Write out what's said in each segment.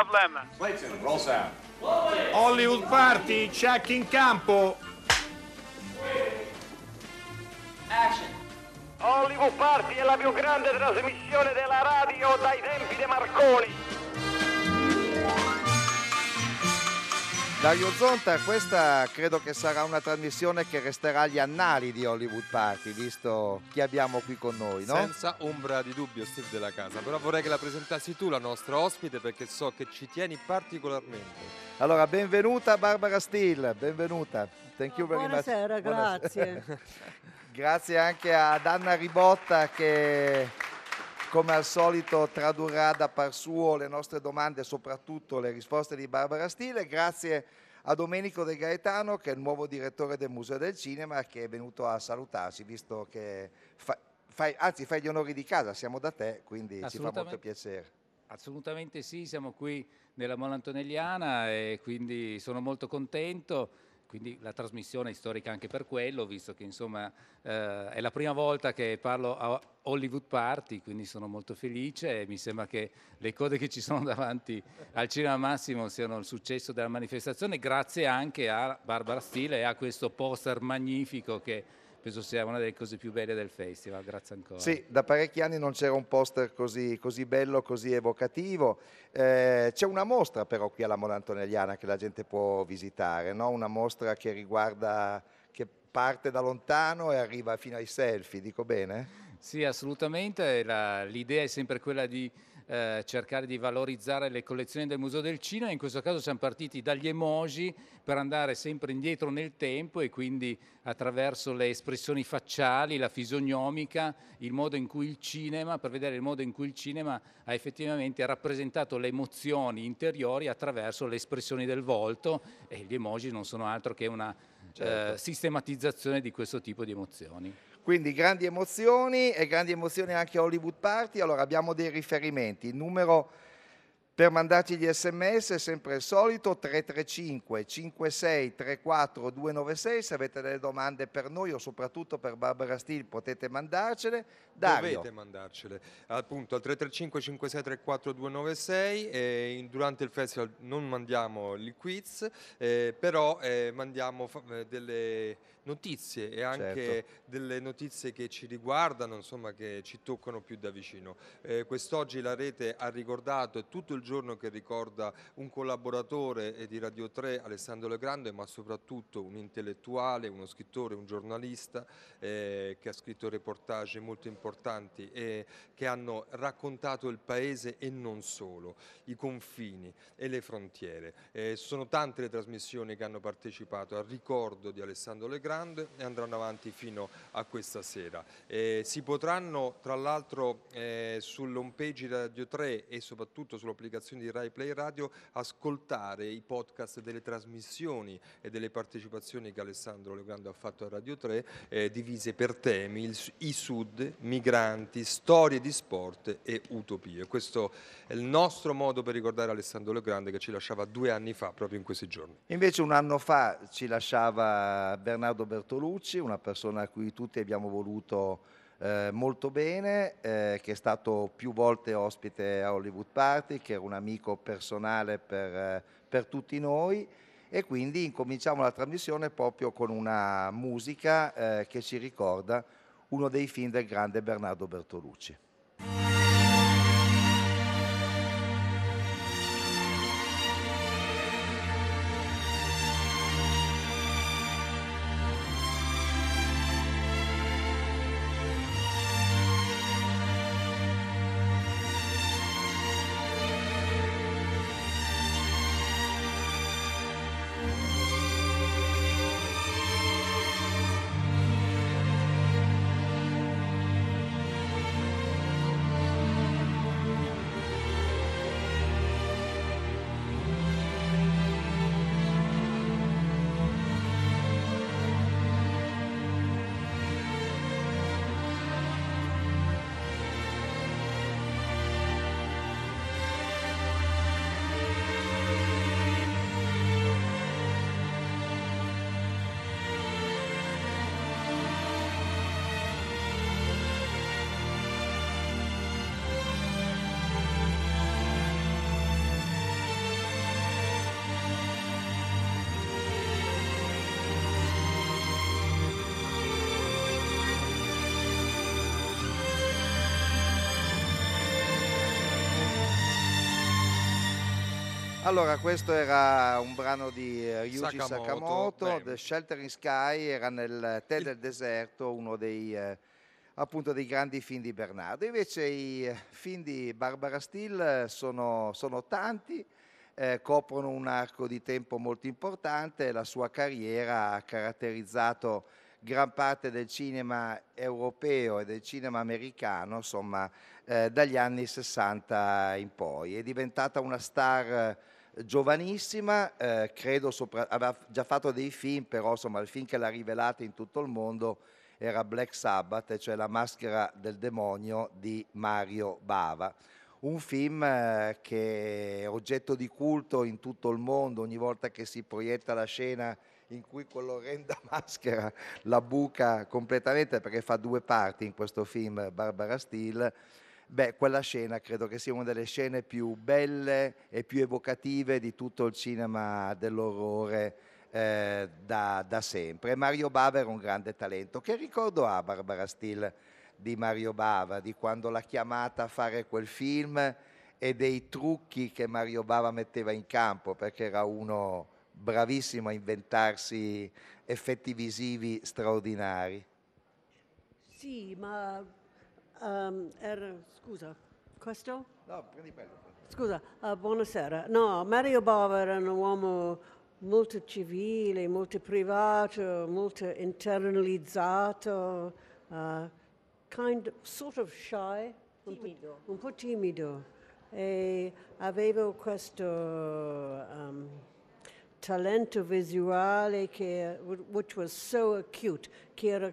Problem. Clayton, roll sound. Hollywood Party, check in campo. Hollywood Party è la più grande trasmissione della radio dai tempi di Marconi. Dario Zonta, questa credo che sarà una trasmissione che resterà agli annali di Hollywood Party, visto chi abbiamo qui con noi, no? Senza ombra di dubbio, Steve della casa. Però vorrei che la presentassi tu, la nostra ospite, perché so che ci tieni particolarmente. Allora, benvenuta Barbara Steele, benvenuta. Thank you very Buonasera, much. grazie. grazie anche ad Anna Ribotta che come al solito tradurrà da par suo le nostre domande, soprattutto le risposte di Barbara Stile. Grazie a Domenico De Gaetano, che è il nuovo direttore del Museo del Cinema, che è venuto a salutarci, visto che fa, fai, anzi fai gli onori di casa, siamo da te, quindi ci fa molto piacere. Assolutamente sì, siamo qui nella Mola Antonelliana e quindi sono molto contento quindi la trasmissione è storica anche per quello, visto che insomma eh, è la prima volta che parlo a Hollywood Party, quindi sono molto felice e mi sembra che le code che ci sono davanti al Cinema Massimo siano il successo della manifestazione, grazie anche a Barbara Stile e a questo poster magnifico che penso sia una delle cose più belle del festival, grazie ancora. Sì, da parecchi anni non c'era un poster così, così bello, così evocativo. Eh, c'è una mostra però qui alla Mola Antonelliana che la gente può visitare, no? una mostra che riguarda, che parte da lontano e arriva fino ai selfie, dico bene? Sì, assolutamente, La, l'idea è sempre quella di eh, cercare di valorizzare le collezioni del Museo del Cinema, in questo caso siamo partiti dagli emoji per andare sempre indietro nel tempo e quindi attraverso le espressioni facciali, la fisionomica, il modo in cui il cinema, per vedere il modo in cui il cinema ha effettivamente rappresentato le emozioni interiori attraverso le espressioni del volto e gli emoji non sono altro che una certo. eh, sistematizzazione di questo tipo di emozioni. Quindi grandi emozioni e grandi emozioni anche a Hollywood Party. Allora abbiamo dei riferimenti. Il numero per mandarci gli sms è sempre il solito 335 56 34 296 se avete delle domande per noi o soprattutto per Barbara Steele potete mandarcele Dario. dovete mandarcele appunto al 335 56 34 296 e durante il festival non mandiamo il quiz eh, però eh, mandiamo eh, delle notizie e anche certo. delle notizie che ci riguardano, insomma che ci toccano più da vicino. Eh, quest'oggi la rete ha ricordato, tutto il giorno che ricorda un collaboratore di Radio 3, Alessandro Legrande, ma soprattutto un intellettuale, uno scrittore, un giornalista eh, che ha scritto reportage molto importanti e che hanno raccontato il paese e non solo, i confini e le frontiere. Eh, sono tante le trasmissioni che hanno partecipato al ricordo di Alessandro Legrande grande e andranno avanti fino a questa sera. Eh, si potranno tra l'altro eh, sull'home page di Radio 3 e soprattutto sull'applicazione di Rai Play Radio ascoltare i podcast delle trasmissioni e delle partecipazioni che Alessandro Legrande ha fatto a Radio 3 eh, divise per temi, il, i sud, migranti, storie di sport e utopie. Questo è il nostro modo per ricordare Alessandro Legrande che ci lasciava due anni fa proprio in questi giorni. Invece un anno fa ci lasciava Bernardo Bertolucci, una persona a cui tutti abbiamo voluto eh, molto bene, eh, che è stato più volte ospite a Hollywood Party, che era un amico personale per, eh, per tutti noi e quindi incominciamo la trasmissione proprio con una musica eh, che ci ricorda uno dei film del grande Bernardo Bertolucci. Allora, questo era un brano di eh, Ryuji Sakamoto, Sakamoto, beh. The Sheltering Sky, era nel Tè del deserto, uno dei, eh, appunto, dei grandi film di Bernardo. Invece i eh, film di Barbara Steele sono, sono tanti, eh, coprono un arco di tempo molto importante, la sua carriera ha caratterizzato gran parte del cinema europeo e del cinema americano, insomma, eh, dagli anni 60 in poi. È diventata una star eh, giovanissima, eh, credo sopra- aveva già fatto dei film, però insomma il film che l'ha rivelata in tutto il mondo era Black Sabbath, cioè La maschera del demonio di Mario Bava. Un film eh, che è oggetto di culto in tutto il mondo, ogni volta che si proietta la scena in cui quell'orrenda maschera la buca completamente perché fa due parti in questo film Barbara Steele. Beh, quella scena credo che sia una delle scene più belle e più evocative di tutto il cinema dell'orrore eh, da, da sempre. Mario Bava era un grande talento. Che ricordo ha Barbara Steele di Mario Bava, di quando l'ha chiamata a fare quel film e dei trucchi che Mario Bava metteva in campo, perché era uno bravissimo a inventarsi effetti visivi straordinari. Sì, ma ehm, era, scusa, questo? No, prendi quello. Scusa, eh, buonasera. No, Mario Bava era un uomo molto civile, molto privato, molto internalizzato, eh, kind, sort of shy, un po', un po' timido. E avevo questo um, talento visuale che, which was so acute, che era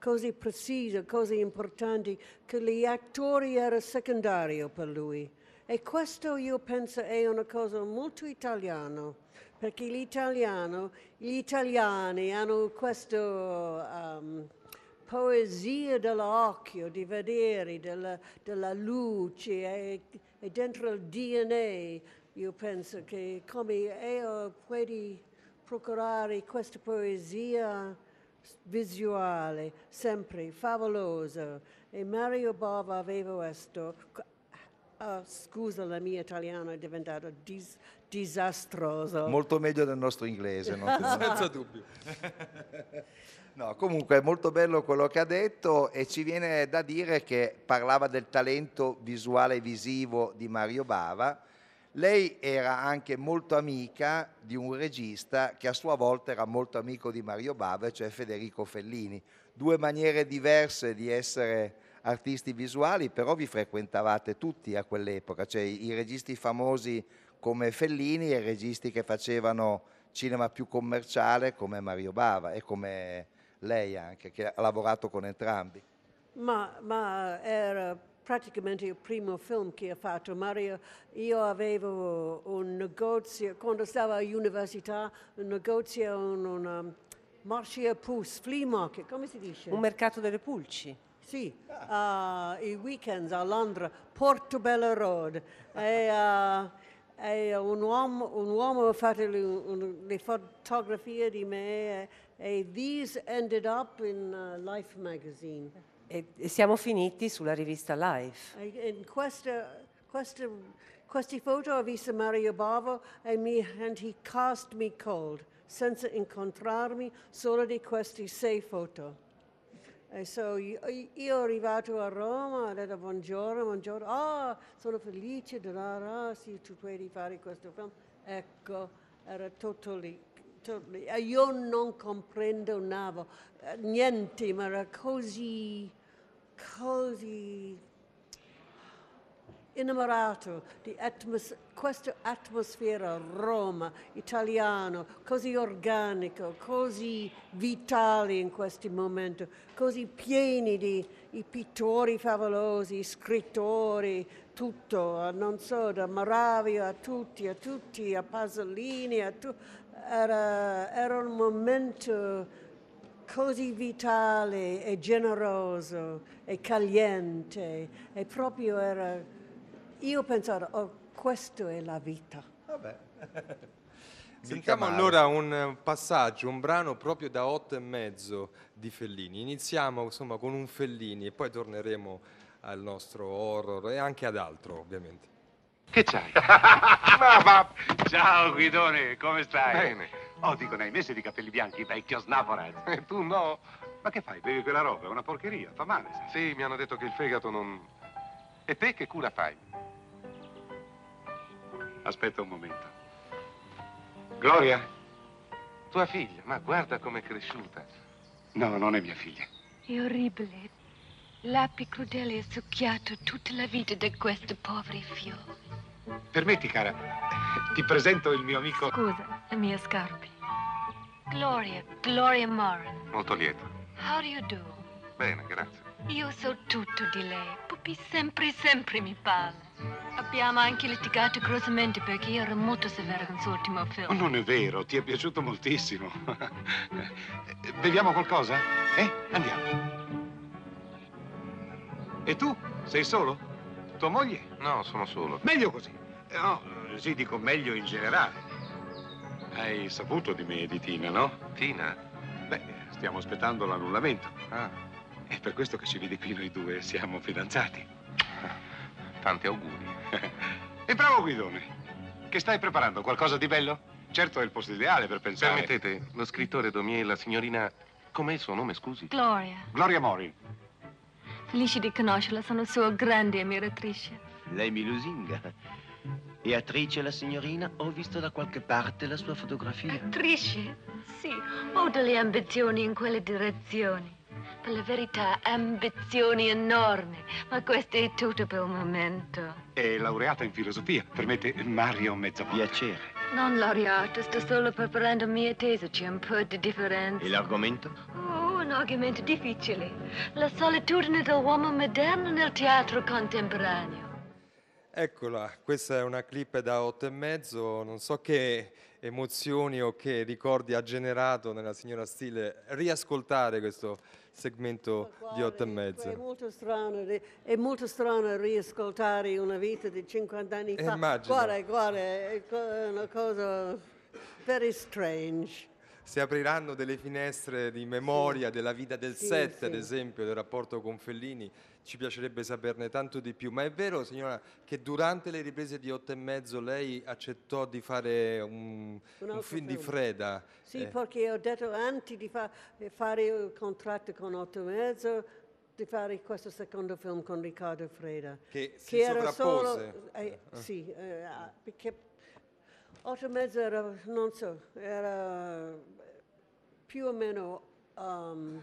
così preciso, così importante, che gli attori era secondario per lui. E questo io penso è una cosa molto italiana, perché l'italiano, gli italiani hanno questo um, poesia dell'occhio, di vedere, della, della luce, e, e dentro il DNA io penso che come io puoi procurare questa poesia visuale, sempre favolosa, e Mario Bava aveva questo. Ah, scusa, la mia italiana è diventata dis- disastrosa. Molto meglio del nostro inglese. non ti- Senza dubbio. No, comunque è molto bello quello che ha detto e ci viene da dire che parlava del talento visuale e visivo di Mario Bava. Lei era anche molto amica di un regista che a sua volta era molto amico di Mario Bava, cioè Federico Fellini. Due maniere diverse di essere artisti visuali, però vi frequentavate tutti a quell'epoca, cioè i registi famosi come Fellini e i registi che facevano cinema più commerciale come Mario Bava e come lei anche, che ha lavorato con entrambi. Ma, ma era praticamente il primo film che ha fatto. Mario, io avevo un negozio, quando stavo all'università, un negozio, un, un marché a Pus, flea market, come si dice? Un mercato delle pulci. Sì, ah, i weekends a Londra, Portobello Road. E, ah, e un, uomo, un uomo ha fatto le, un- le fotografie di me e, e these ended up in uh, Life magazine. E e siamo finiti sulla rivista Life. In questa, questa, queste foto ho visto Mario Bavo e mi, and he cast me cold, senza incontrarmi, solo di queste sei foto. E so io, io arrivato a Roma, ho detto buongiorno, buongiorno, ah, sono felice, da, sì, tu puoi fare questo film. Ecco, era tutto lì. tutto lì. Io non comprendo nada, eh, niente, ma era così, così innamorato di atmos- questa atmosfera Roma, italiano, così organico, così vitale in questo momento, così pieni di pittori favolosi, scrittori, tutto, eh, non so, da Moravia a tutti, a tutti, a Pasolini, a tu- era, era un momento così vitale e generoso e caliente e proprio era io pensavo oh questo è la vita Vabbè. Sentiamo allora un passaggio, un brano proprio da otto e mezzo di Fellini. Iniziamo insomma con un Fellini e poi torneremo al nostro horror e anche ad altro ovviamente. Che c'hai? ma va, Ciao Guidone, come stai? Bene. Oh, dico, ne hai messi di capelli bianchi, vecchio snaporet. E tu no? Ma che fai? Bevi quella roba? È una porcheria, fa male. sai. Sì, mi hanno detto che il fegato non... E te che cura fai? Aspetta un momento. Gloria? Tua figlia, ma guarda com'è cresciuta. No, non è mia figlia. È orribile. L'api crudele ha succhiato tutta la vita di questi poveri fiori. Permetti, cara, ti presento il mio amico... Scusa, le mie scarpe. Gloria, Gloria Moran. Molto lieto. How do you do? Bene, grazie. Io so tutto di lei. Pupi sempre, sempre mi parla. Abbiamo anche litigato grossamente perché ero molto severa con il suo ultimo Oh, film. non è vero, ti è piaciuto moltissimo. Beviamo qualcosa? Eh? Andiamo. E tu? Sei solo? Tua moglie? No, sono solo. Meglio così. Eh, No, sì, dico meglio in generale. Hai saputo di me e di Tina, no? Tina? Beh, stiamo aspettando l'annullamento. Ah, È per questo che ci vedi qui noi due, siamo fidanzati. tanti auguri. E bravo Guidone. Che stai preparando? Qualcosa di bello? Certo è il posto ideale per pensare. Permettete, lo scrittore Domier, la signorina... Com'è il suo nome, scusi? Gloria, Gloria Morin. felice di conoscerla, sono sua grande ammiratrice. Lei mi lusinga. E attrice la signorina? Ho visto da qualche parte la sua fotografia. Attrice? Sì, ho delle ambizioni in quelle direzioni. Per la verità, ambizioni enormi, ma questo è tutto per il momento. È laureata in filosofia. Permette Mario Mezzamondo. Piacere. Non laureata, sto solo preparando mia tesi, c'è un po' di differenza. E l'argomento? Oh, un argomento difficile. La solitudine dell'uomo moderno nel teatro contemporaneo. Eccola, questa è una clip da otto e mezzo, non so che emozioni o che ricordi ha generato nella signora Stile riascoltare questo segmento di otto e È mezzo. molto strano, è molto strano riascoltare una vita di 50 anni Eh, fa. immagino. Guarda, guarda, è è una cosa very strange. Si apriranno delle finestre di memoria della vita del Sì, set, sì. ad esempio, del rapporto con Fellini. Ci piacerebbe saperne tanto di più. Ma è vero, signora, che durante le riprese di otto e mezzo lei accettò di fare un, un altro film di film. Freda? Sì, Eh, perché ho detto antes di fa- fare il contratto con Otto Mezzo, di fare questo secondo film con Riccardo Freda. Che si era solo... sovrappose. eh, sì, eh, perché Otto Mezzo era, non so, era più o meno um,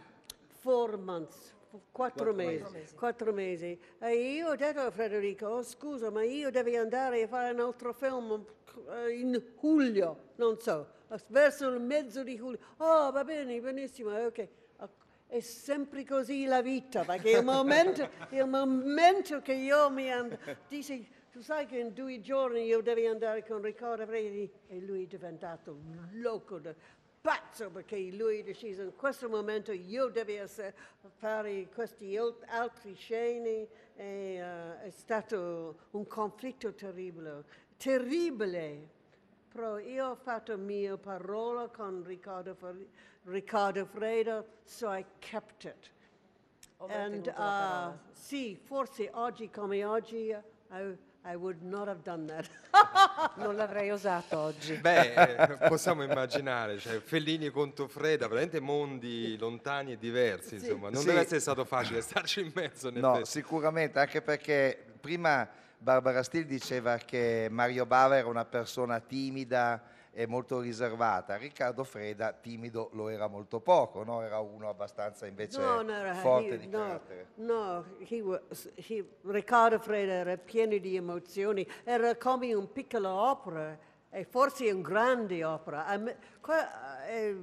four months, quattro, mesi, quattro mesi. E io ho detto a Federico, "Oh, scusa, ma io devo andare a fare un altro film eh, in luglio, non so, verso il mezzo di luglio. Oh, va bene, benissimo, ok. È sempre così la vita, perché il momento, il momento che io mi and- dici, tu sai che in due giorni io devo andare con Riccardo Fredi e lui è diventato loco, da- pazzo, perché lui ha deciso in questo momento io devo fare questi ol- altri scene e eh, è stato un conflitto terribile, terribile. Però io ho fatto mia parola con Riccardo, Riccardo Freda, so I kept it. And uh, sì, forse oggi come oggi I, I would not have done that. Non l'avrei osato oggi. Beh, eh, possiamo immaginare, cioè, Fellini contro Freda, veramente mondi lontani e diversi, insomma. Non Sì. deve essere stato facile starci in mezzo. No, effetti. sicuramente, anche perché prima Barbara Steele diceva che Mario Bava era una persona timida e molto riservata. Riccardo Freda timido lo era molto poco, no? era uno abbastanza invece no, no, forte he- di no, carattere. no, he was, he- Riccardo Freda era pieno di emozioni, era come un piccolo opera e forse un grande opera. I, eh,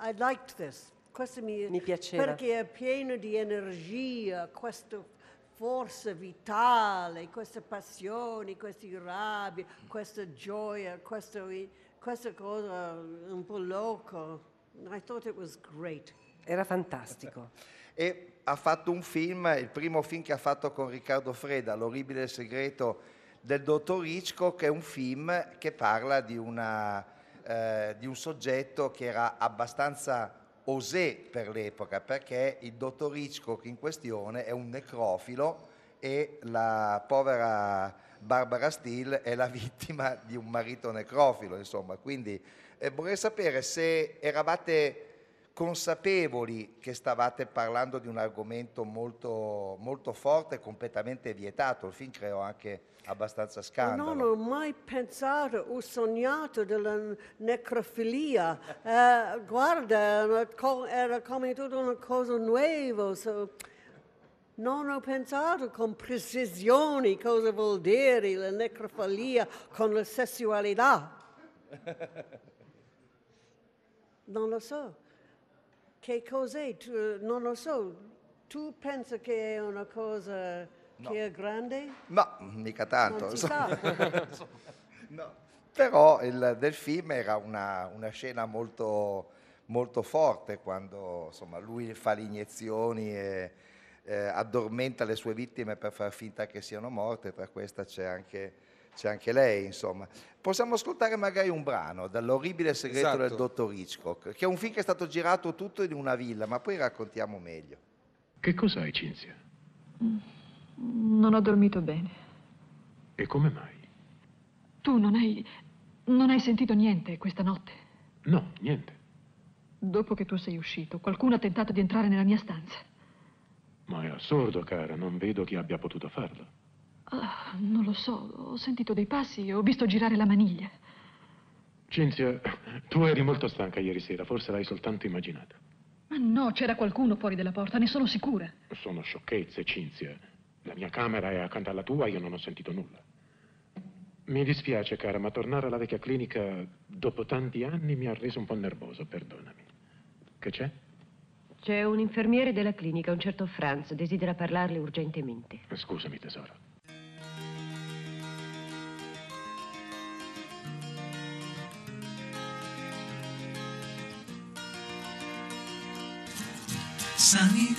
I liked this. Questo mi, Mi piaceva. Perché è pieno di energia, questa forza vitale, queste passioni, queste rabbie, questa gioia, questo, questa cosa un po' loco. I thought it was great. Era fantastico. E ha fatto un film, il primo film che ha fatto con Riccardo Freda, L'orribile segreto del dottor Hitchcock, che è un film che parla di, una, eh, di un soggetto che era abbastanza osé per l'epoca, perché il dottor Hitchcock in questione è un necrofilo e la povera Barbara Steele è la vittima di un marito necrofilo, insomma. Quindi eh, vorrei sapere se eravate consapevoli che stavate parlando di un argomento molto, molto forte completamente vietato. Il film creò anche abbastanza scandalo. Non ho mai pensato, ho sognato della necrofilia. Eh, guarda, era come tutta una cosa nuova. so, non ho pensato con precisione cosa vuol dire la necrofilia con la sessualità. Non lo so. Che cos'è? Tu- non lo so. Tu pensi che è una cosa No. che è grande? Ma mica tanto. Non si sa. No. Però il, del film era una, una scena molto, molto forte quando insomma, lui fa le iniezioni e eh, addormenta le sue vittime per far finta che siano morte, tra queste c'è anche, c'è anche lei. Insomma. Possiamo ascoltare magari un brano dall'orribile segreto del Esatto. dottor Hitchcock, che è un film che è stato girato tutto in una villa, ma poi raccontiamo meglio. Che cos'hai, Cinzia? Non ho dormito bene. E come mai? Tu non hai. non hai sentito niente questa notte. No, niente. Dopo che tu sei uscito, qualcuno ha tentato di entrare nella mia stanza. Ma è assurdo, cara. Non vedo chi abbia potuto farlo. Ah, non lo so, ho sentito dei passi e ho visto girare la maniglia. Cinzia, tu eri molto stanca ieri sera. Forse l'hai soltanto immaginata. Ma no, c'era qualcuno fuori dalla porta, ne sono sicura. Sono sciocchezze, Cinzia. La mia camera è accanto alla tua, io non ho sentito nulla. Mi dispiace, cara, ma tornare alla vecchia clinica dopo tanti anni mi ha reso un po' nervoso, perdonami. Che c'è? C'è un infermiere della clinica, un certo Franz, desidera parlarle urgentemente. Scusami, tesoro. Sunny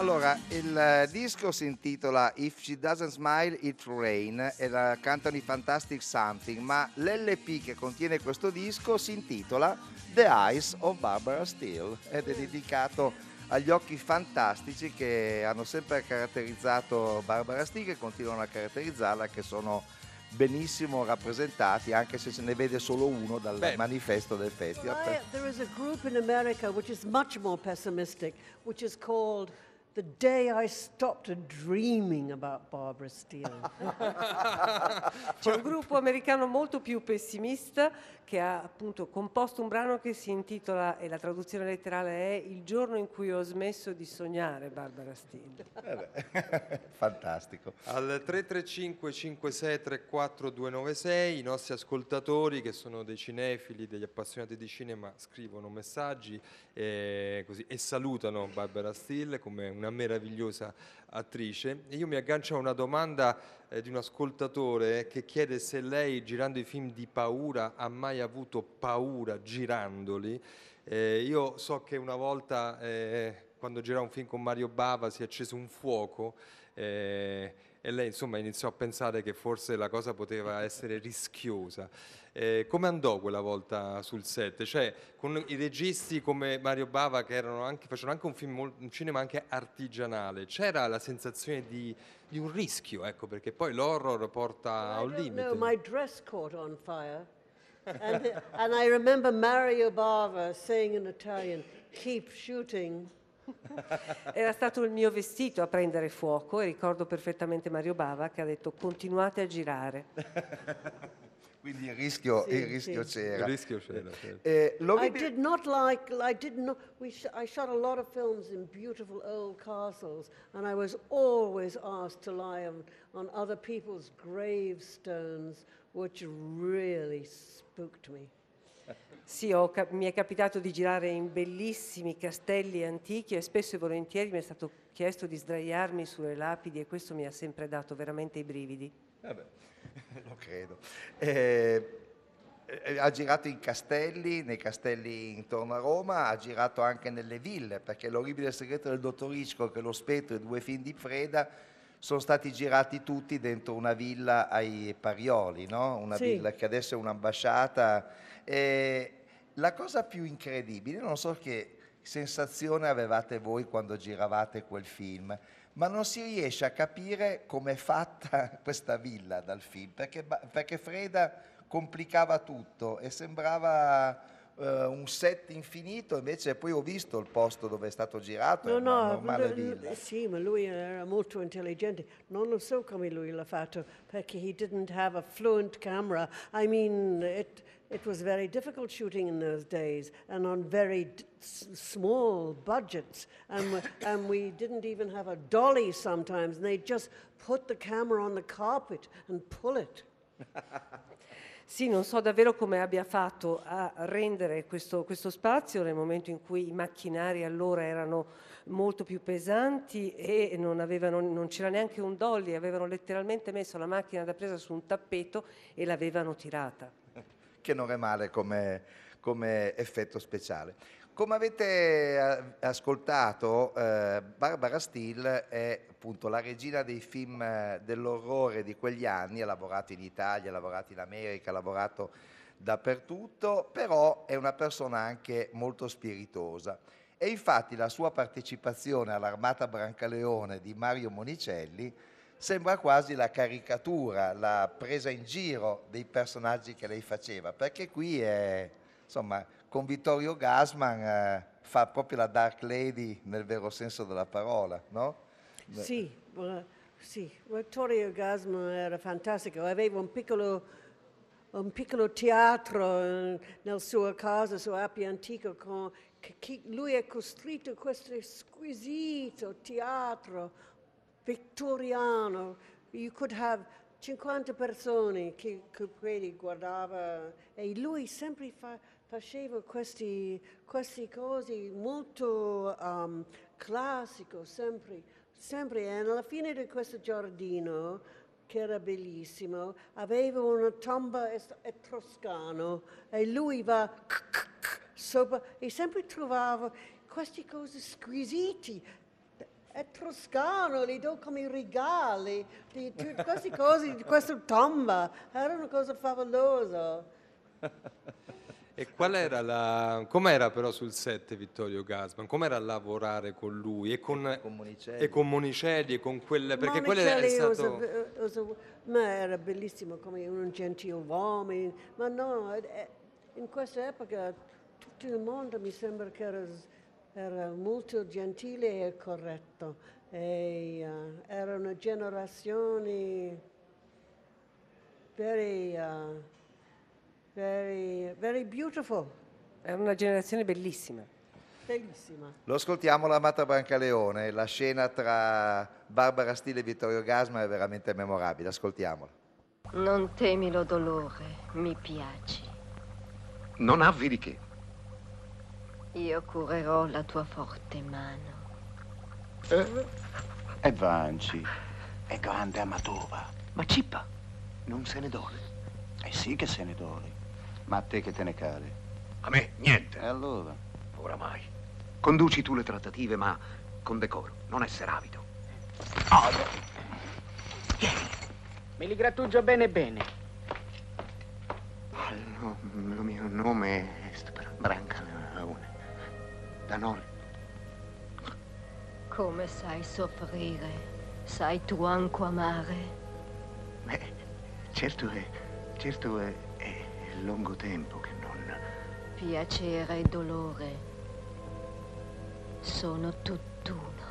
Allora, il eh, disco si intitola If She Doesn't Smile It Rain e la cantano i Fantastic Something, ma l'LP che contiene questo disco si intitola The Eyes of Barbara Steele ed è dedicato agli occhi fantastici che hanno sempre caratterizzato Barbara Steele e continuano a caratterizzarla, che sono benissimo rappresentati, anche se se ne vede solo uno dal Beh. manifesto del festival. There is a group in America which is much more pessimistic, which is called the day I stopped dreaming about Barbara Steele. C'è un gruppo americano molto più pessimista che ha appunto composto un brano che si intitola, e la traduzione letterale è Il giorno in cui ho smesso di sognare Barbara Steele. Fantastico. Al 335 5634 296 i nostri ascoltatori che sono dei cinefili, degli appassionati di cinema scrivono messaggi eh, così, e salutano Barbara Steele come una meravigliosa attrice. E io mi aggancio a una domanda eh, di un ascoltatore che chiede se lei girando i film di paura ha mai avuto paura girandoli. Eh, io so che una volta eh, quando girava un film con Mario Bava si è acceso un fuoco eh, e lei insomma iniziò a pensare che forse la cosa poteva essere rischiosa. Eh, come andò quella volta sul set? Cioè, con i registi come Mario Bava che erano anche, facevano anche un, film, un cinema anche artigianale, c'era la sensazione di, di un rischio, ecco, perché poi l'horror porta a un limite. No, my dress caught on fire. and, and I remember Mario Bava saying in Italian, keep shooting. Era stato il mio vestito a prendere fuoco e ricordo perfettamente Mario Bava che ha detto continuate a girare. Quindi il rischio, Sì, il rischio sì. c'era. Il rischio c'era, certo. Eh, I did not like, I did not, we sh- I shot a lot of films in beautiful old castles, and I was always asked to lie on, on other people's gravestones, which really spooked me. Sì, ho mi è capitato di girare in bellissimi castelli antichi e spesso e volentieri mi è stato chiesto di sdraiarmi sulle lapidi e questo mi ha sempre dato veramente i brividi. Vabbè, lo credo. Eh, eh, ha girato in castelli, nei castelli intorno a Roma, ha girato anche nelle ville, perché l'orribile segreto del dottor Hitchcock e lo spettro, i due film di Freda, sono stati girati tutti dentro una villa ai Parioli, no? una Sì. villa che adesso è un'ambasciata. Eh, la cosa più incredibile, non so che sensazione avevate voi quando giravate quel film, ma non si riesce a capire com'è fatta questa villa dal film, perché, perché Freda complicava tutto e sembrava eh, un set infinito, invece poi ho visto il posto dove è stato girato, è No, una no, normale l- villa. sì, ma lui era molto intelligente. Non lo so come lui l'ha fatto, perché he didn't have a fluent camera. I mean, it, it was very difficult shooting in those days, and on very d- small budgets. And we, and we didn't even have a dolly sometimes, and they just put the camera on the carpet and pull it. Sì, non so davvero come abbia fatto a rendere questo, questo spazio nel momento in cui i macchinari allora erano molto più pesanti e non, avevano, non c'era neanche un dolly, avevano letteralmente messo la macchina da presa su un tappeto e l'avevano tirata. che non è male come, come effetto speciale. Come avete eh, ascoltato, eh, Barbara Steele è appunto la regina dei film eh, dell'orrore di quegli anni, ha lavorato in Italia, ha lavorato in America, ha lavorato dappertutto, però è una persona anche molto spiritosa. E infatti la sua partecipazione all'Armata Brancaleone di Mario Monicelli sembra quasi la caricatura, la presa in giro dei personaggi che lei faceva, perché qui è, insomma, con Vittorio Gassman eh, fa proprio la Dark Lady nel vero senso della parola, no? Sì, eh, sì, Vittorio Gasman era fantastico, aveva un piccolo, un piccolo teatro eh, nel suo casa su Appia Antico, con, che, lui ha costruito questo squisito teatro vittoriano. You could have 50 persone che, che guardava e lui sempre fa- faceva questi, queste cose molto um, classico, sempre, sempre. E alla fine di questo giardino, che era bellissimo, aveva una tomba es- etruscana e lui va sopra e sempre trovava queste cose squisiti. Etruscano, li do come regali, di tutte queste cose, di questa tomba, era una cosa favolosa. E qual era la... com'era però sul set Vittorio Gasman? Com'era lavorare con lui e con, Monicelli. e con Monicelli e con quelle... perché quello was stato... a- was a- ma era bellissimo come un gentiluomo, ma no, eh, in questa epoca tutto il mondo mi sembra che era era molto gentile e corretto. E, uh, erano generazioni very, uh, very, very beautiful. Era una generazione bellissima. Bellissima. Lo ascoltiamo l'amata Brancaleone, la scena tra Barbara Stile e Vittorio Gasma è veramente memorabile, ascoltiamola. Non temi lo dolore, mi piaci. Non avvi di che. Io curerò la tua forte mano. E Vanci, è grande Amatova. Ma Cippa, non se ne dole. Eh sì che se ne dole. Ma a te che te ne cade? A me, niente. E allora? Oramai. Conduci tu le trattative, ma con decoro, non essere avido. Me li grattugio bene bene. No, il mio nome è Brancaleone. Danor. Come sai soffrire? Sai tu anche amare? Beh, certo è, certo è, è lungo tempo che non... Piacere e dolore sono tutt'uno.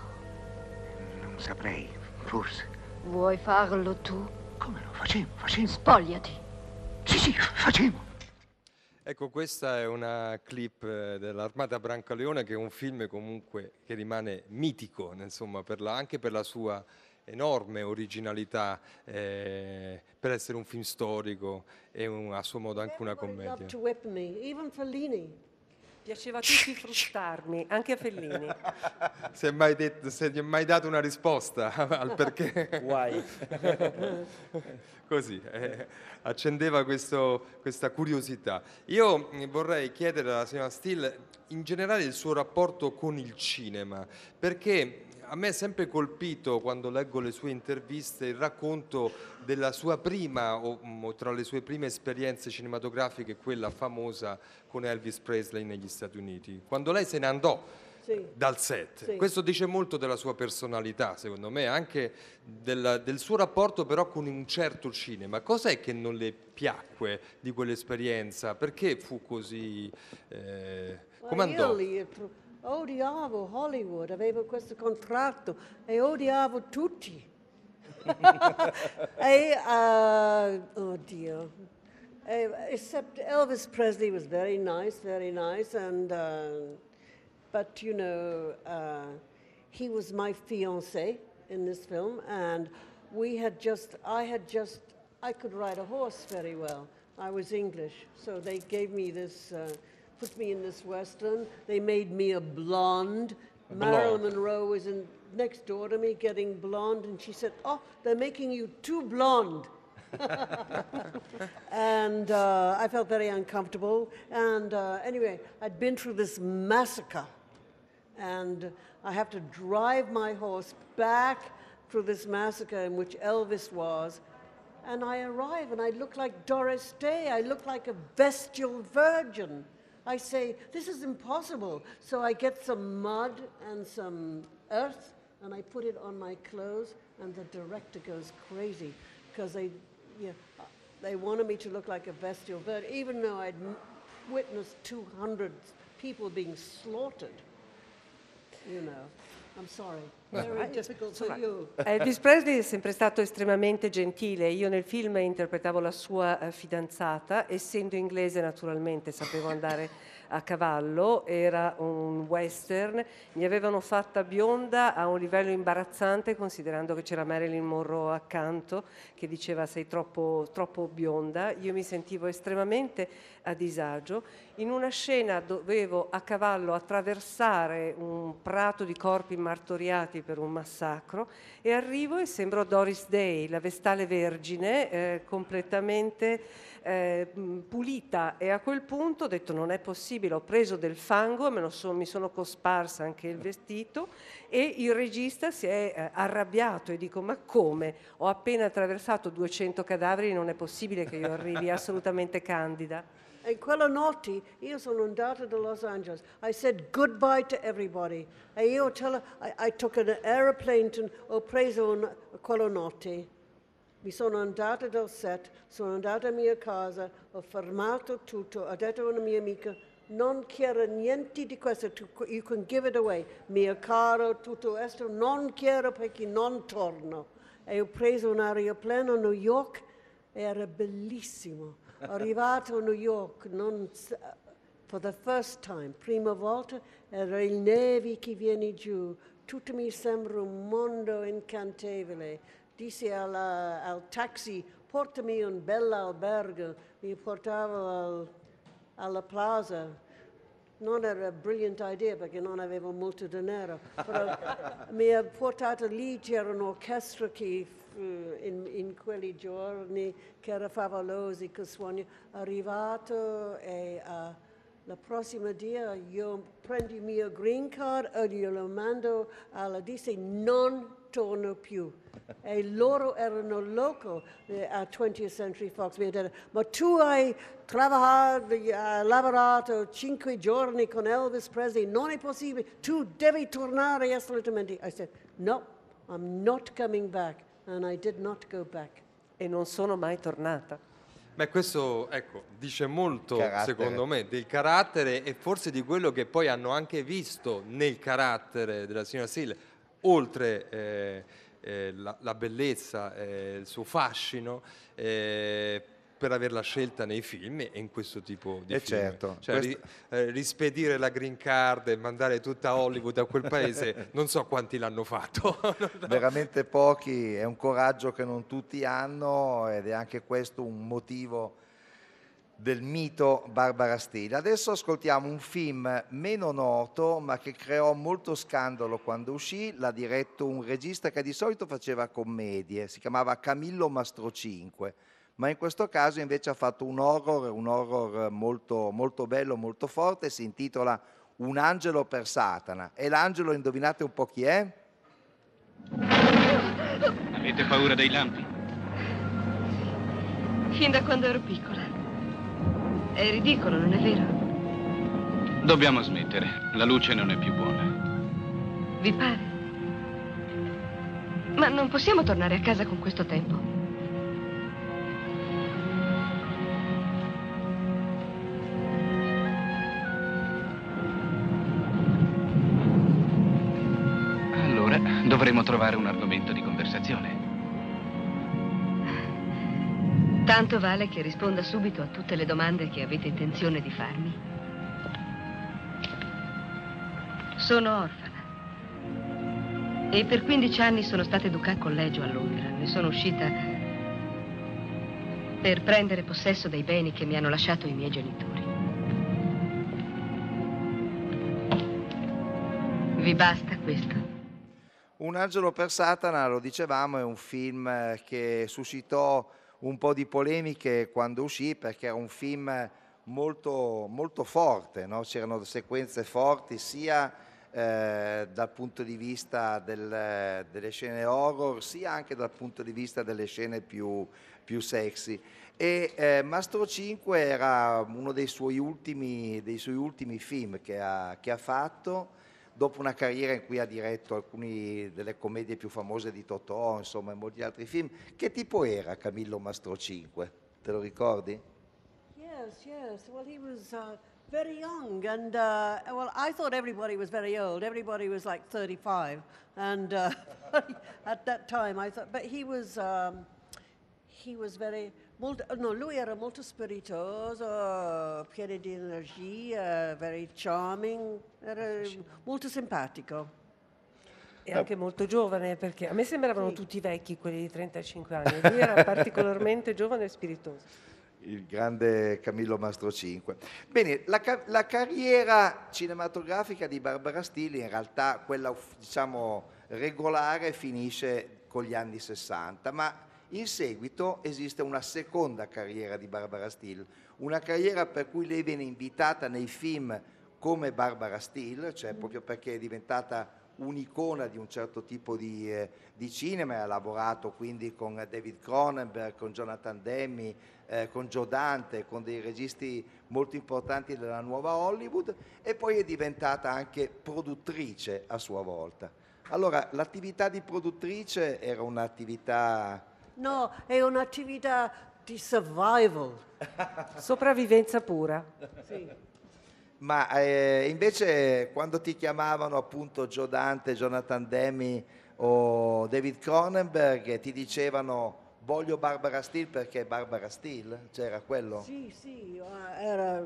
non saprei, forse. Vuoi farlo tu? Come no? Facciamo, facciamo. Spogliati. Sì, sì, facciamo. Ecco, questa è una clip eh, dell'Armata Brancaleone che è un film comunque che rimane mitico, insomma, per la- anche per la sua enorme originalità, eh, per essere un film storico e un- a suo modo anche una commedia. Piaceva a tutti frustarmi, anche a Fellini. Si è mai, detto, se gli è mai dato una risposta al perché? Guai. Così, eh, accendeva questo- questa curiosità. Io mm, vorrei chiedere alla signora Steele in generale il suo rapporto con il cinema, perché a me è sempre colpito quando leggo le sue interviste il racconto della sua prima, o, mm, o tra le sue prime esperienze cinematografiche, quella famosa con Elvis Presley negli Stati Uniti. Quando lei se ne andò Sì. dal set. Sì. Questo dice molto della sua personalità, secondo me, anche della- del suo rapporto però con un certo cinema. Cos'è che non le piacque di quell'esperienza? Perché fu così... eh, come Ma andò? Odiavo Hollywood, avevo questo contratto e odiavo tutti. e, uh, oh Dio, Eh, except Elvis Presley was very nice, very nice, and uh, but you know, uh, he was my fiance in this film, and we had just, I had just, I could ride a horse very well. I was English, so they gave me this, uh, put me in this western. They made me a blonde. A Marilyn blonde. Monroe was in next door to me getting blonde, and she said, "Oh, they're making you too blonde." and uh, I felt very uncomfortable. And uh, anyway, I'd been through this massacre, and I have to drive my horse back through this massacre in which Elvis was. And I arrive, and I look like Doris Day. I look like a bestial virgin. I say, This is impossible. So I get some mud and some earth, and I put it on my clothes, and the director goes crazy because they, yeah, they wanted me to look like a bestial virgin, even though I'd witnessed 200 people being slaughtered. You know, Elvis Presley è sempre stato estremamente gentile. Io nel film interpretavo la sua eh, fidanzata, essendo inglese naturalmente sapevo andare a cavallo, era un western, mi avevano fatta bionda a un livello imbarazzante considerando che c'era Marilyn Monroe accanto che diceva sei troppo, troppo bionda, io mi sentivo estremamente a disagio. In una scena dovevo a cavallo attraversare un prato di corpi martoriati per un massacro e arrivo e sembro Doris Day, la vestale vergine, eh, completamente eh, pulita e a quel punto ho detto non è possibile, ho preso del fango, me lo so- mi sono cosparsa anche il vestito e il regista si è eh, arrabbiato e dico ma come? Ho appena attraversato 200 cadaveri, non è possibile che io arrivi assolutamente candida. E quella notte io sono andata da Los Angeles. I said goodbye to everybody. E io tell I, I took an aeroplane to, ho preso un, quella notte. Mi sono andata dal set, sono andata a mia casa, ho fermato tutto, ho detto a una mia amica, non quiero niente di questo, tu- you can give it away. Mio caro, tutto questo, non quiero perché non torno. E ho preso un aeroplano a New York, era bellissimo. Arrivato a New York, non for the first time, prima volta, era il nevi che viene giù, tutto mi sembra un mondo incantevole. Dissi alla- al taxi, portami un bel albergo, mi portavo al- alla plaza. Non era una brilliant idea perché non avevo molto denaro, però mi ha portato lì, c'era un'orchestra che in, in quei giorni che era favolosa, che suoni. Arrivato e ah, la prossima dia io prendo il mio green card e glielo mando alla disse non torno più. E loro erano loco eh, a 20th Century Fox. Mi detto, ma tu hai lavorato, hai lavorato cinque giorni con Elvis Presley, non è possibile, tu devi tornare assolutamente. I said, no, I'm not coming back. And I did not go back. E non sono mai tornata. Beh, questo ecco, dice molto, Carattere. secondo me, del carattere e forse di quello che poi hanno anche visto nel carattere della signora Steele, oltre eh, eh, la, la bellezza, eh, il suo fascino, eh, per averla scelta nei film e in questo tipo di Eh film. certo, Cioè, questo- ri- eh, rispedire la green card e mandare tutta Hollywood a quel paese, non so quanti l'hanno fatto. veramente pochi, è un coraggio che non tutti hanno ed è anche questo un motivo del mito Barbara Steele. Adesso ascoltiamo un film meno noto ma che creò molto scandalo quando uscì, l'ha diretto un regista che di solito faceva commedie, si chiamava Camillo Mastrocinque, ma in questo caso invece ha fatto un horror, un horror molto, molto bello, molto forte, si intitola Un angelo per Satana. E l'angelo, indovinate un po' chi è? Avete paura dei lampi? Fin da quando ero piccola. È ridicolo, non è vero? Dobbiamo smettere. La luce non è più buona. Vi pare? Ma non possiamo tornare a casa con questo tempo. Trovare un argomento di conversazione. Tanto vale che risponda subito a tutte le domande che avete intenzione di farmi. Sono orfana. E per 15 anni sono stata educata a collegio a Londra. Ne sono uscita per prendere possesso dei beni che mi hanno lasciato i miei genitori. Vi basta questo? Un angelo per Satana, lo dicevamo, è un film eh, che suscitò un po' di polemiche quando uscì perché era un film molto, molto forte, no? c'erano sequenze forti sia eh, dal punto di vista del- delle scene horror sia anche dal punto di vista delle scene più, più sexy. E eh, Mastro 5 era uno dei suoi ultimi, dei suoi ultimi film che ha, che ha fatto dopo una carriera in cui ha diretto alcune delle commedie più famose di Totò, insomma, e molti altri film. Che tipo era Camillo Mastro 5? Te lo ricordi? Yes, yes. Well, he was uh, very young, and uh, well, I thought everybody was very old. Everybody was like 35, and uh, at that time I thought, but he was. Um, he was very molto, no, lui era molto spiritoso, pieno di energia, very charming, era molto simpatico. E anche molto giovane, perché a me sembravano tutti vecchi quelli di 35 anni. Lui era particolarmente giovane e spiritoso. il grande Camillo Mastro 5. Bene, la, la carriera cinematografica di Barbara Steele, in realtà quella diciamo regolare, finisce con gli anni 60, ma in seguito esiste una seconda carriera di Barbara Steele, una carriera per cui lei viene invitata nei film come Barbara Steele, cioè proprio perché è diventata un'icona di un certo tipo di, eh, di cinema, ha lavorato quindi con David Cronenberg, con Jonathan Demme, eh, con Joe Dante, con dei registi molto importanti della nuova Hollywood e poi è diventata anche produttrice a sua volta. Allora, l'attività di produttrice era un'attività No, è un'attività di survival. Sopravvivenza pura. Sì. Ma eh, invece quando ti chiamavano appunto Joe Dante, Jonathan Demi o David Cronenberg ti dicevano voglio Barbara Steele perché Barbara Steele? C'era quello? Sì, sì, eh, era,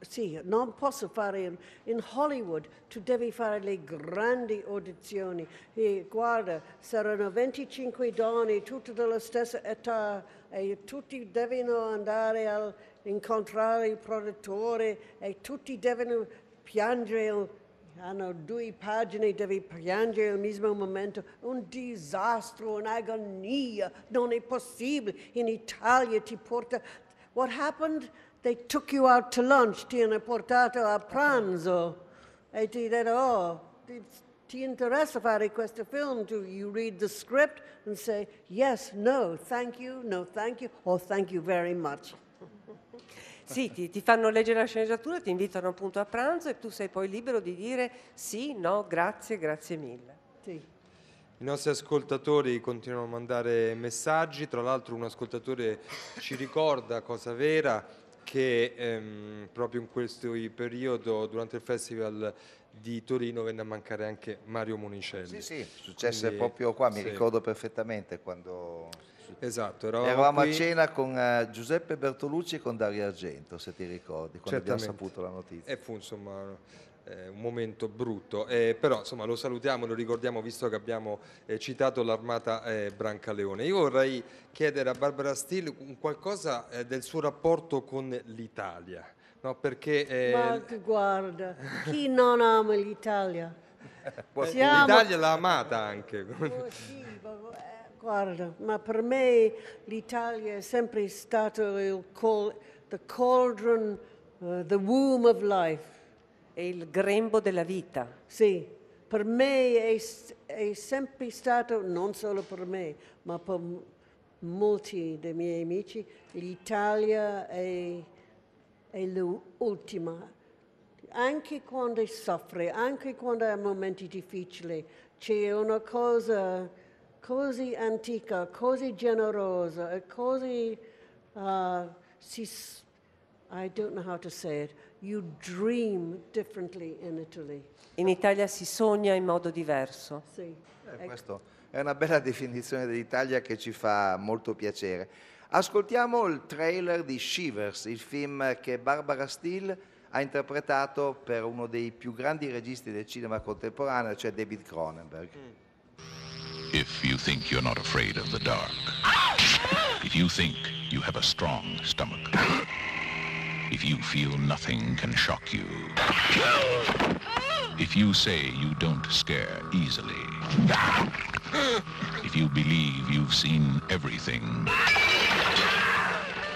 sì, non posso fare in, Hollywood, tu devi fare le grandi audizioni e guarda, saranno 25 donne, tutte della stessa età e tutti devono andare a incontrare il produttore e tutti devono piangere hanno due pagine, devi piangere al mismo momento, un disastro, un'agonia, non è possibile. In Italia ti porta... What happened? They took you out to lunch, ti hanno portato a pranzo e ti detto, oh, ti, ti interessa fare questo film? Do you read the script and say, yes, no, thank you, no, thank you, or thank you very much. Sì, ti, ti fanno leggere la sceneggiatura, ti invitano appunto a pranzo e tu sei poi libero di dire sì, no, grazie, grazie mille. Sì. I nostri ascoltatori continuano a mandare messaggi, tra l'altro un ascoltatore ci ricorda, cosa vera, che ehm, proprio in questo periodo, durante il Festival di Torino, venne a mancare anche Mario Monicelli. Sì, sì, successe Quindi, proprio qua, mi sì. ricordo perfettamente quando... Esatto, eravamo, Eravamo qui. a cena con eh, Giuseppe Bertolucci e con Dario Argento, se ti ricordi, quando abbiamo Certamente. saputo la notizia. E fu insomma eh, un momento brutto, Eh, però insomma lo salutiamo, lo ricordiamo visto che abbiamo eh, citato l'armata eh, Brancaleone. Io vorrei chiedere a Barbara Steele un qualcosa eh, del suo rapporto con l'Italia, no? perché eh, Ma guarda, chi non ama l'Italia? Siamo- l'Italia l'ha amata anche. Oh, sì, guarda, ma per me l'Italia è sempre stato il col- the cauldron, uh, the womb of life. È il grembo della vita. Sì, per me è, è sempre stato, non solo per me, ma per m- molti dei miei amici, l'Italia è, è l'ultima. Anche quando soffre, anche quando ha momenti difficili, c'è una cosa così antica, così generosa e così... uh, si s- I don't know how to say it. You dream differently in Italy. In Italia si sogna in modo diverso. Sì. Eh. Questa è una bella definizione dell'Italia che ci fa molto piacere. Ascoltiamo il trailer di Shivers, il film che Barbara Steele ha interpretato per uno dei più grandi registi del cinema contemporaneo, cioè David Cronenberg. If you think you're not afraid of the dark, if you think you have a strong stomach, if you feel nothing can shock you, if you say you don't scare easily, if you believe you've seen everything,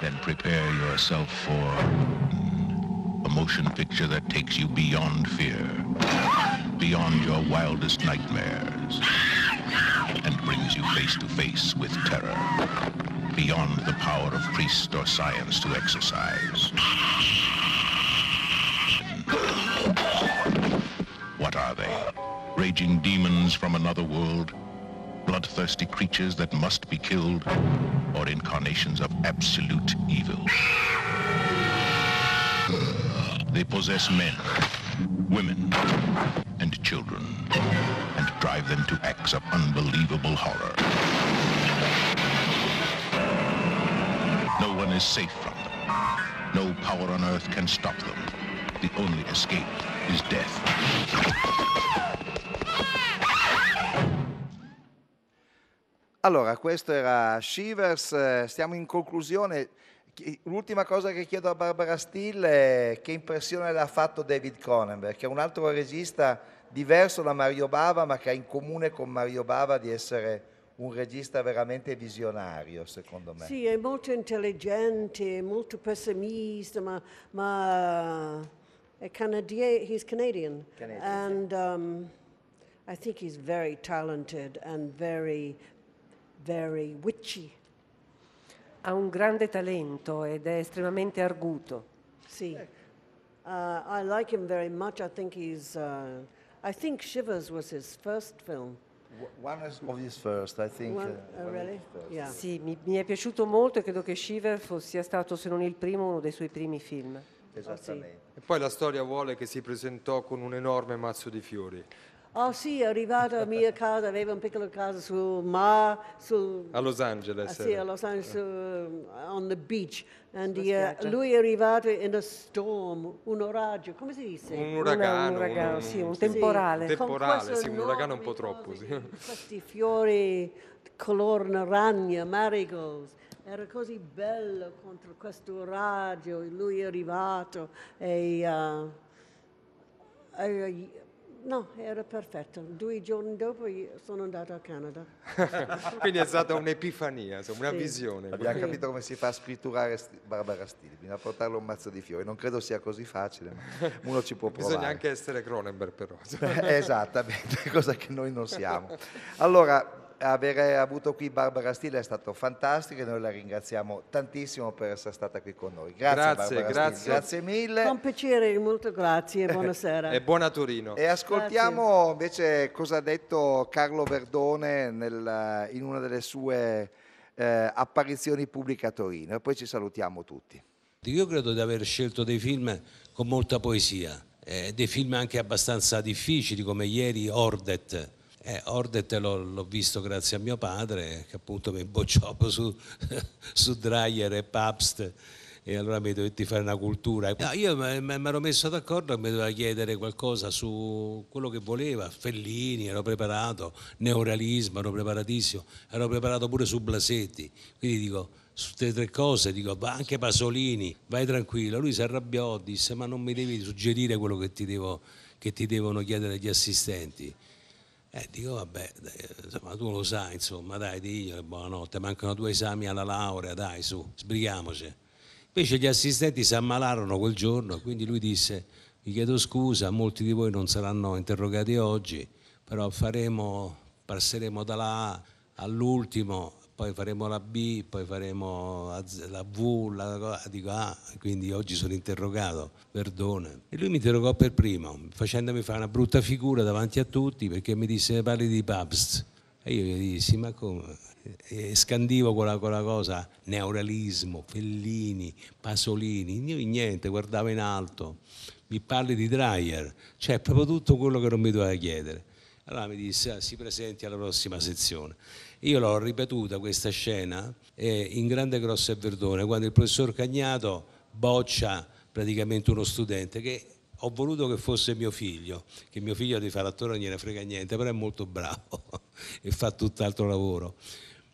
then prepare yourself for a motion picture that takes you beyond fear, beyond your wildest nightmares, brings you face to face with terror, beyond the power of priest or science to exorcise. What are they? Raging demons from another world? Bloodthirsty creatures that must be killed? Or incarnations of absolute evil? They possess men, women, and children, drive them to acts of unbelievable horror. No one is safe from them. No power on earth can stop them. The only escape is death. Allora, questo era Shivers, eh, stiamo in conclusione. L'ultima cosa che chiedo a Barbara Steele è che impressione le ha fatto David Cronenberg, che è un altro regista diverso da Mario Bava, ma che ha in comune con Mario Bava di essere un regista veramente visionario, secondo me. Sì, è molto intelligente, molto pessimista, ma, ma è canadie- he's Canadian. Canadian, and um, I think he's very talented and very, very witchy. Ha un grande talento ed è estremamente arguto. Sì. Uh, I like him very much. I think he's. Uh, I think Shivers was his first film. One is- of his first, I think. One- uh, oh, one of really? first. Yeah. Sì, mi, mi è piaciuto molto e credo che Shiver sia stato, se non il primo, uno dei suoi primi film. Esattamente. E poi la storia vuole che si presentò con un enorme mazzo di fiori. Oh sì, è arrivato a mia casa, aveva un piccolo casa sul mare, sul... A Los Angeles. Ah, sì, a Los Angeles, uh, on the beach. And Sulla he, uh, spiaggia. lui è arrivato in a storm, un oraggio, come si dice? Un uragano, un uragano, un- sì, un Sì, temporale. con Temporale, sì, un uragano un po' troppo. Sì. questi fiori color naranja, marigolds. Era così bello contro questo raggio, lui è arrivato e... uh, eh, no, era perfetto. Due giorni dopo io sono andato a Canada. Quindi è stata un'epifania, insomma, una Sì. visione. Abbiamo Sì. capito come si fa a scritturare Barbara Steele, bisogna portarle un mazzo di fiori. Non credo sia così facile, ma uno ci può provare. Bisogna anche essere Cronenberg però. Esattamente, cosa che noi non siamo. Allora, avere avuto qui Barbara Steele è stato fantastico e noi la ringraziamo tantissimo per essere stata qui con noi. Grazie, Grazie, Barbara grazie. Grazie mille. Con piacere, molto grazie e buonasera. E buona Torino. E ascoltiamo invece cosa ha detto Carlo Verdone nel- in una delle sue eh, apparizioni pubbliche a Torino e poi ci salutiamo tutti. Io credo di aver scelto dei film con molta poesia, eh, dei film anche abbastanza difficili come ieri Ordet. Eh, Ordet l'ho, visto grazie a mio padre che appunto mi bocciò su, su Dreyer e Pabst e allora mi dovetti fare una cultura. No, io mi ero messo d'accordo che mi doveva chiedere qualcosa su quello che voleva, Fellini, ero preparato, neorealismo, ero preparatissimo, ero preparato pure su Blasetti, quindi dico su queste tre cose, dico "Va anche Pasolini, vai tranquillo, lui si arrabbiò, disse ma non mi devi suggerire quello che ti, devo- che ti devono chiedere gli assistenti. Eh, dico vabbè, dai, insomma, tu lo sai, insomma, dai, diglielo, buonanotte, mancano due esami alla laurea, dai, su, sbrighiamoci. Invece gli assistenti si ammalarono quel giorno, quindi lui disse, vi chiedo scusa, molti di voi non saranno interrogati oggi, però faremo, passeremo dalla A all'ultimo, poi faremo la B, poi faremo la V, la, co- dico ah, quindi oggi sono interrogato, perdona. E lui mi interrogò per primo, facendomi fare una brutta figura davanti a tutti perché mi disse parli di Pabst. E io gli dissi, ma come? E scandivo quella, quella cosa, neorealismo, Fellini, Pasolini, io niente, guardavo in alto, mi parli di Dreyer, cioè proprio tutto quello che non mi doveva chiedere. Allora mi disse, "Ah, si presenti alla prossima sezione. Io l'ho ripetuta questa scena eh, in Grande Grosso e Verdone, quando il professor Cagnato boccia praticamente uno studente che ho voluto che fosse mio figlio, che mio figlio di fare attore non gliene frega niente, però è molto bravo e fa tutt'altro lavoro.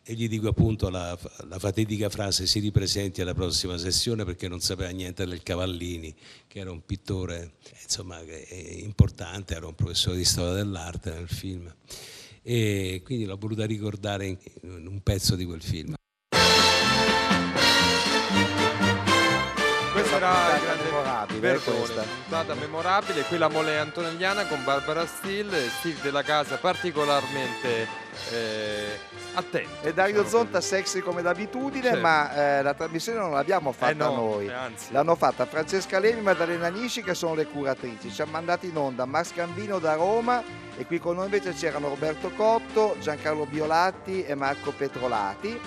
E gli dico appunto la, la fatidica frase si ripresenti alla prossima sessione perché non sapeva niente del Cavallini, che era un pittore insomma, importante, era un professore di storia dell'arte nel film. E quindi l'ho voluta ricordare in un pezzo di quel film. Questo era memorabile, Verdone, questa. puntata memorabile, qui la mole antonelliana con Barbara Steele, Steve della casa particolarmente eh, attento. E Dario Zonta sexy come d'abitudine, Certo. ma eh, la trasmissione non l'abbiamo fatta Eh no, noi. eh, anzi. L'hanno fatta Francesca Levi e Maddalena Nisci che sono le curatrici. Ci hanno mandati in onda Max Gambino da Roma e qui con noi invece c'erano Roberto Cotto, Giancarlo Biolatti e Marco Petrolati.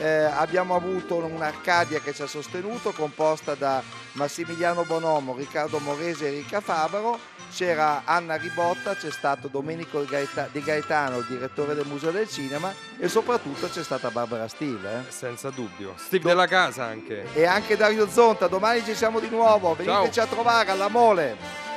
Eh, abbiamo avuto un'Arcadia che ci ha sostenuto, composta da Massimiliano Bonomo, Riccardo Morese e Ricca Fabaro. C'era Anna Ribotta, c'è stato Domenico Di Gaetano, il direttore del Museo del Cinema, e soprattutto c'è stata Barbara Steele. eh. Senza dubbio. Steve della casa anche. E anche Dario Zonta, domani ci siamo di nuovo, veniteci a trovare alla Mole.